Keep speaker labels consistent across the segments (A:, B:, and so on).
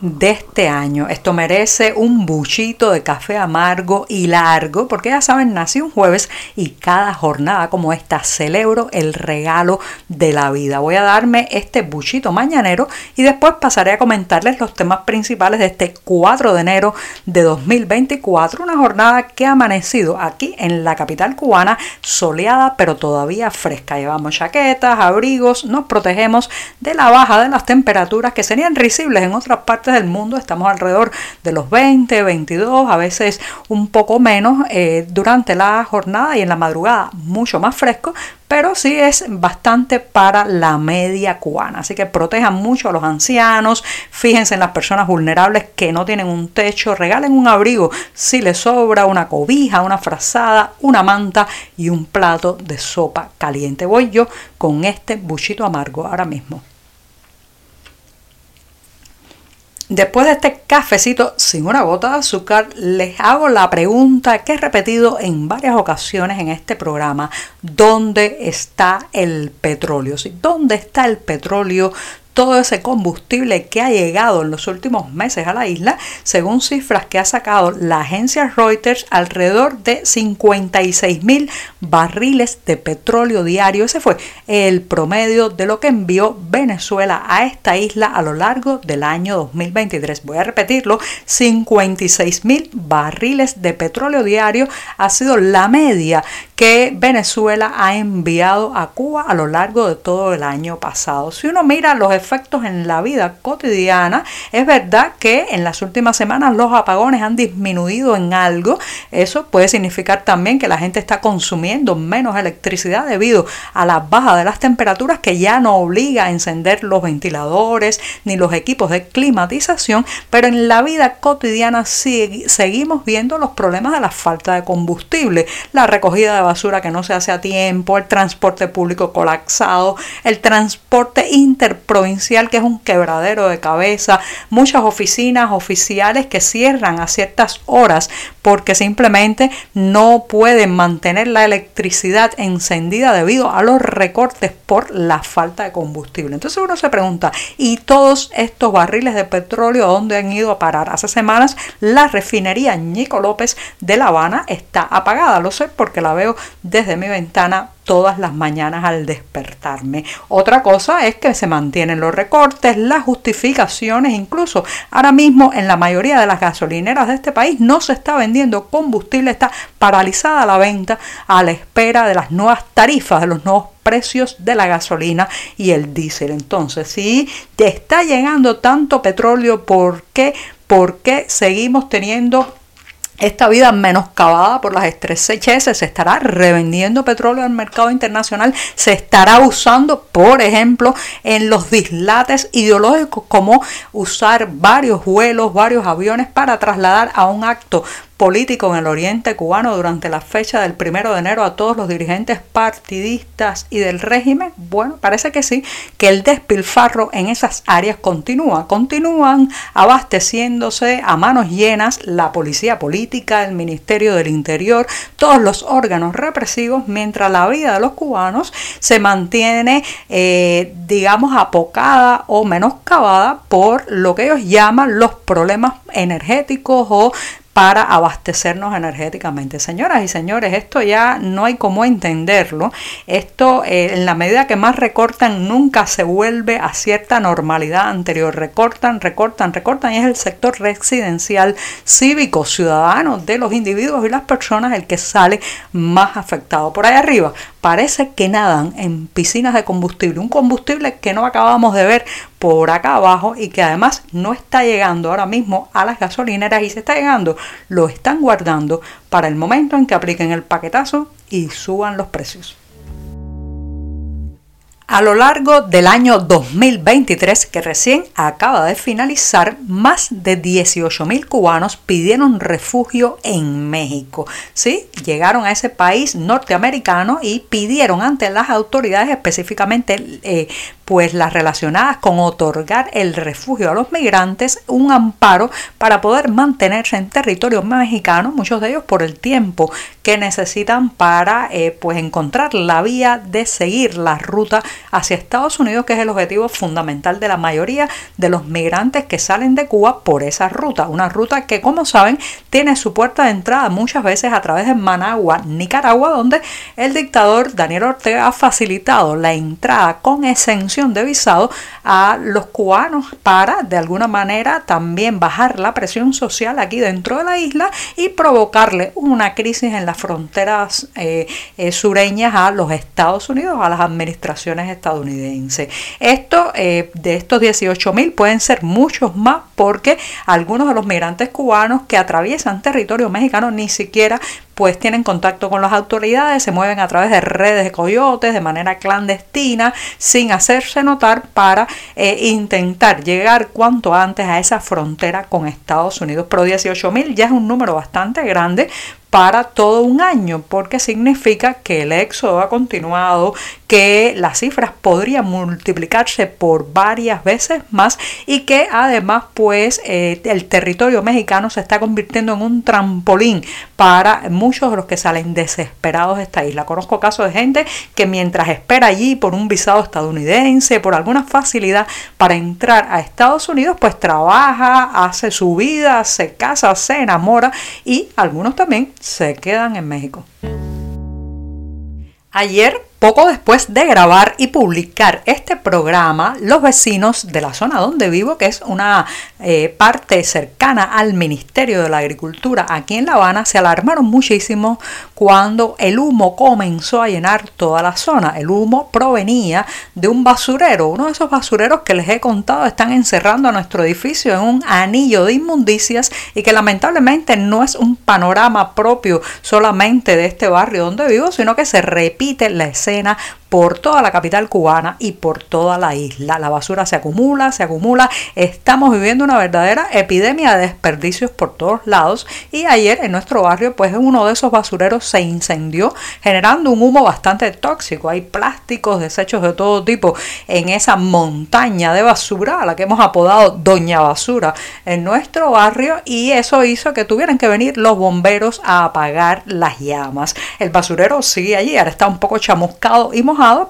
A: de este año. Esto merece un buchito de café amargo y largo, porque ya saben, nací un jueves y cada jornada como esta celebro el regalo de la vida. Voy a darme este buchito mañanero y después pasaré a comentarles los temas principales de este 4 de enero de 2024, una jornada que ha amanecido aquí en la capital cubana soleada pero todavía fresca. Llevamos chaquetas, abrigos, nos protegemos de la baja de las temperaturas que serían risibles en otras partes del mundo. Estamos alrededor de los 20, 22, a veces un poco menos eh, durante la jornada y en la madrugada mucho más fresco, pero sí es bastante para la media cubana. Así que protejan mucho a los ancianos, fíjense en las personas vulnerables que no tienen un techo, regalen un abrigo si les sobra, una cobija, una frazada, una manta y un plato de sopa caliente. Voy yo con este buchito amargo ahora mismo. Después de este cafecito sin una gota de azúcar, les hago la pregunta que he repetido en varias ocasiones en este programa, ¿dónde está el petróleo? ¿Dónde está el petróleo todo ese combustible que ha llegado en los últimos meses a la isla, según cifras que ha sacado la agencia Reuters, alrededor de 56 mil barriles de petróleo diario. Ese fue el promedio de lo que envió Venezuela a esta isla a lo largo del año 2023. Voy a repetirlo, 56 mil barriles de petróleo diario ha sido la media que Venezuela ha enviado a Cuba a lo largo de todo el año pasado. Si uno mira los efectos efectos en la vida cotidiana. Es verdad que en las últimas semanas los apagones han disminuido en algo. Eso puede significar también que la gente está consumiendo menos electricidad debido a la baja de las temperaturas que ya no obliga a encender los ventiladores ni los equipos de climatización. Pero en la vida cotidiana seguimos viendo los problemas de la falta de combustible, la recogida de basura que no se hace a tiempo, el transporte público colapsado, el transporte interprovincial que es un quebradero de cabeza, muchas oficinas oficiales que cierran a ciertas horas porque simplemente no pueden mantener la electricidad encendida debido a los recortes por la falta de combustible. Entonces uno se pregunta, ¿y todos estos barriles de petróleo dónde han ido a parar? Hace semanas la refinería Ñico López de La Habana está apagada, lo sé porque la veo desde mi ventana todas las mañanas al despertarme. Otra cosa es que se mantienen los recortes, las justificaciones, incluso ahora mismo en la mayoría de las gasolineras de este país no se está vendiendo combustible, está paralizada la venta a la espera de las nuevas tarifas, de los nuevos precios de la gasolina y el diésel. Entonces, si te está llegando tanto petróleo, ¿por qué? ¿Por qué seguimos teniendo esta vida menoscabada por las estrecheces se estará revendiendo petróleo al mercado internacional, se estará usando, por ejemplo, en los dislates ideológicos como usar varios vuelos, varios aviones para trasladar a un acto político en el oriente cubano durante la fecha del primero de enero a todos los dirigentes partidistas y del régimen? Bueno, parece que sí, que el despilfarro en esas áreas continúa. Continúan abasteciéndose a manos llenas la policía política, el Ministerio del Interior, todos los órganos represivos, mientras la vida de los cubanos se mantiene, eh, digamos, apocada o menoscabada por lo que ellos llaman los problemas energéticos o para abastecernos energéticamente. Señoras y señores, esto ya no hay cómo entenderlo. Esto, eh, en la medida que más recortan, nunca se vuelve a cierta normalidad anterior. Recortan, recortan, recortan y es el sector residencial, cívico, ciudadano de los individuos y las personas el que sale más afectado. Por ahí arriba, parece que nadan en piscinas de combustible, un combustible que no acabamos de ver por acá abajo y que además no está llegando ahora mismo a las gasolineras y se está llegando, lo están guardando para el momento en que apliquen el paquetazo y suban los precios. A lo largo del año 2023, que recién acaba de finalizar, más de 18.000 cubanos pidieron refugio en México. Sí, llegaron a ese país norteamericano y pidieron ante las autoridades, específicamente eh, pues las relacionadas con otorgar el refugio a los migrantes, un amparo para poder mantenerse en territorio mexicano, muchos de ellos por el tiempo que necesitan para eh, pues encontrar la vía de seguir la ruta hacia Estados Unidos, que es el objetivo fundamental de la mayoría de los migrantes que salen de Cuba por esa ruta. Una ruta que, como saben, tiene su puerta de entrada muchas veces a través de Managua, Nicaragua, donde el dictador Daniel Ortega ha facilitado la entrada con exención de visado a los cubanos para, de alguna manera, también bajar la presión social aquí dentro de la isla y provocarle una crisis en las fronteras eh, eh, sureñas a los Estados Unidos, a las administraciones estadounidenses. Esto, eh, de estos 18 mil, pueden ser muchos más porque algunos de los migrantes cubanos que atraviesan territorio mexicano ni siquiera pues tienen contacto con las autoridades, se mueven a través de redes de coyotes de manera clandestina, sin hacerse notar para eh, intentar llegar cuanto antes a esa frontera con Estados Unidos. Pero 18 mil ya es un número bastante grande para todo un año, porque significa que el éxodo ha continuado, que las cifras podrían multiplicarse por varias veces más y que además pues eh, el territorio mexicano se está convirtiendo en un trampolín para muchos de los que salen desesperados de esta isla. Conozco casos de gente que mientras espera allí por un visado estadounidense, por alguna facilidad para entrar a Estados Unidos, pues trabaja, hace su vida, se casa, se enamora y algunos también se quedan en México. Ayer poco después de grabar y publicar este programa, los vecinos de la zona donde vivo, que es una eh, parte cercana al Ministerio de la Agricultura aquí en La Habana, se alarmaron muchísimo cuando el humo comenzó a llenar toda la zona. El humo provenía de un basurero, uno de esos basureros que les he contado están encerrando a nuestro edificio en un anillo de inmundicias y que lamentablemente no es un panorama propio solamente de este barrio donde vivo, sino que se repite la escena Saxena por toda la capital cubana y por toda la isla. La basura se acumula, se acumula. Estamos viviendo una verdadera epidemia de desperdicios por todos lados y ayer en nuestro barrio pues uno de esos basureros se incendió generando un humo bastante tóxico. Hay plásticos, desechos de todo tipo en esa montaña de basura a la que hemos apodado Doña Basura en nuestro barrio y eso hizo que tuvieran que venir los bomberos a apagar las llamas. El basurero sigue allí, ahora está un poco chamuscado y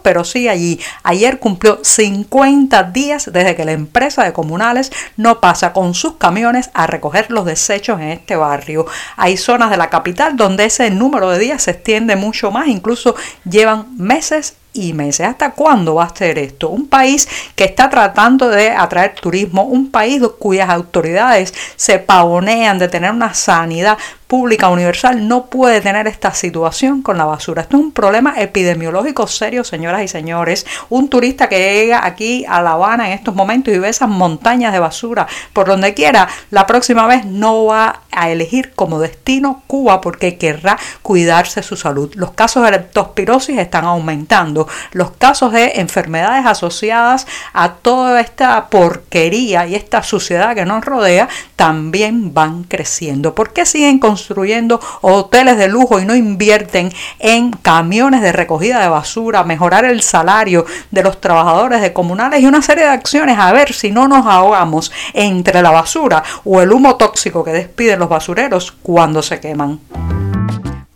A: pero sí allí. Ayer cumplió 50 días desde que la empresa de comunales no pasa con sus camiones a recoger los desechos en este barrio. Hay zonas de la capital donde ese número de días se extiende mucho más, incluso llevan meses y meses. ¿Hasta cuándo va a ser esto? Un país que está tratando de atraer turismo, un país cuyas autoridades se pavonean de tener una sanidad pública universal no puede tener esta situación con la basura. Esto es un problema epidemiológico serio, señoras y señores. Un turista que llega aquí a La Habana en estos momentos y ve esas montañas de basura por donde quiera, la próxima vez no va a elegir como destino Cuba porque querrá cuidarse su salud. Los casos de leptospirosis están aumentando. Los casos de enfermedades asociadas a toda esta porquería y esta suciedad que nos rodea también van creciendo. ¿Por qué siguen construyendo hoteles de lujo y no invierten en camiones de recogida de basura, mejorar el salario de los trabajadores de comunales y una serie de acciones a ver si no nos ahogamos entre la basura o el humo tóxico que despiden los basureros cuando se queman?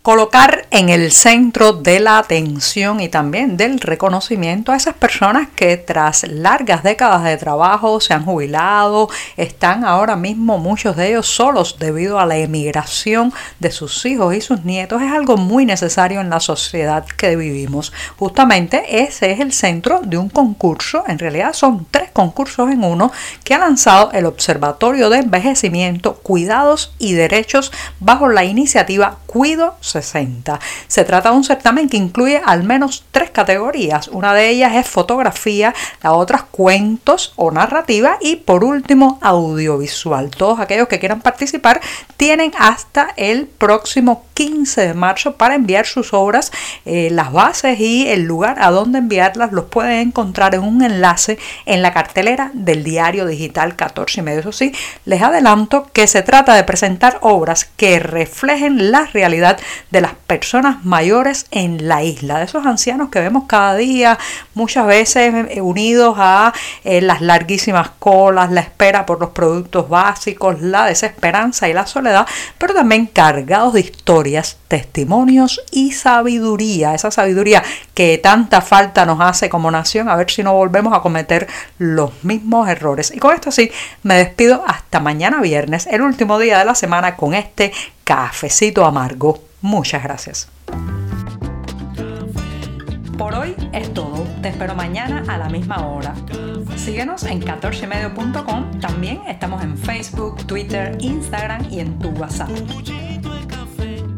A: Colocar en el centro de la atención y también del reconocimiento a esas personas que tras largas décadas de trabajo se han jubilado, están ahora mismo muchos de ellos solos debido a la emigración de sus hijos y sus nietos, es algo muy necesario en la sociedad que vivimos. Justamente ese es el centro de un concurso, en realidad son tres concursos en uno, que ha lanzado el Observatorio de Envejecimiento, Cuidados y Derechos bajo la iniciativa Cuido 60. Se trata de un certamen que incluye al menos tres categorías. Una de ellas es fotografía, la otra cuentos o narrativa y por último audiovisual. Todos aquellos que quieran participar tienen hasta el próximo 15 de marzo para enviar sus obras. Eh, las bases y el lugar a donde enviarlas los pueden encontrar en un enlace en la cartelera del diario digital 14 y medio. Eso sí, les adelanto que se trata de presentar obras que reflejen la realidad de las personas mayores en la isla, de esos ancianos que vemos cada día, muchas veces eh, unidos a eh, las larguísimas colas, la espera por los productos básicos, la desesperanza y la soledad, pero también cargados de testimonios y sabiduría, esa sabiduría que tanta falta nos hace como nación, a ver si no volvemos a cometer los mismos errores. Y con esto sí, me despido hasta mañana viernes, el último día de la semana, con este cafecito amargo. Muchas gracias. Por hoy es todo. Te espero mañana a la misma hora. Síguenos en 14medio.com. También estamos en Facebook, Twitter, Instagram y en tu WhatsApp.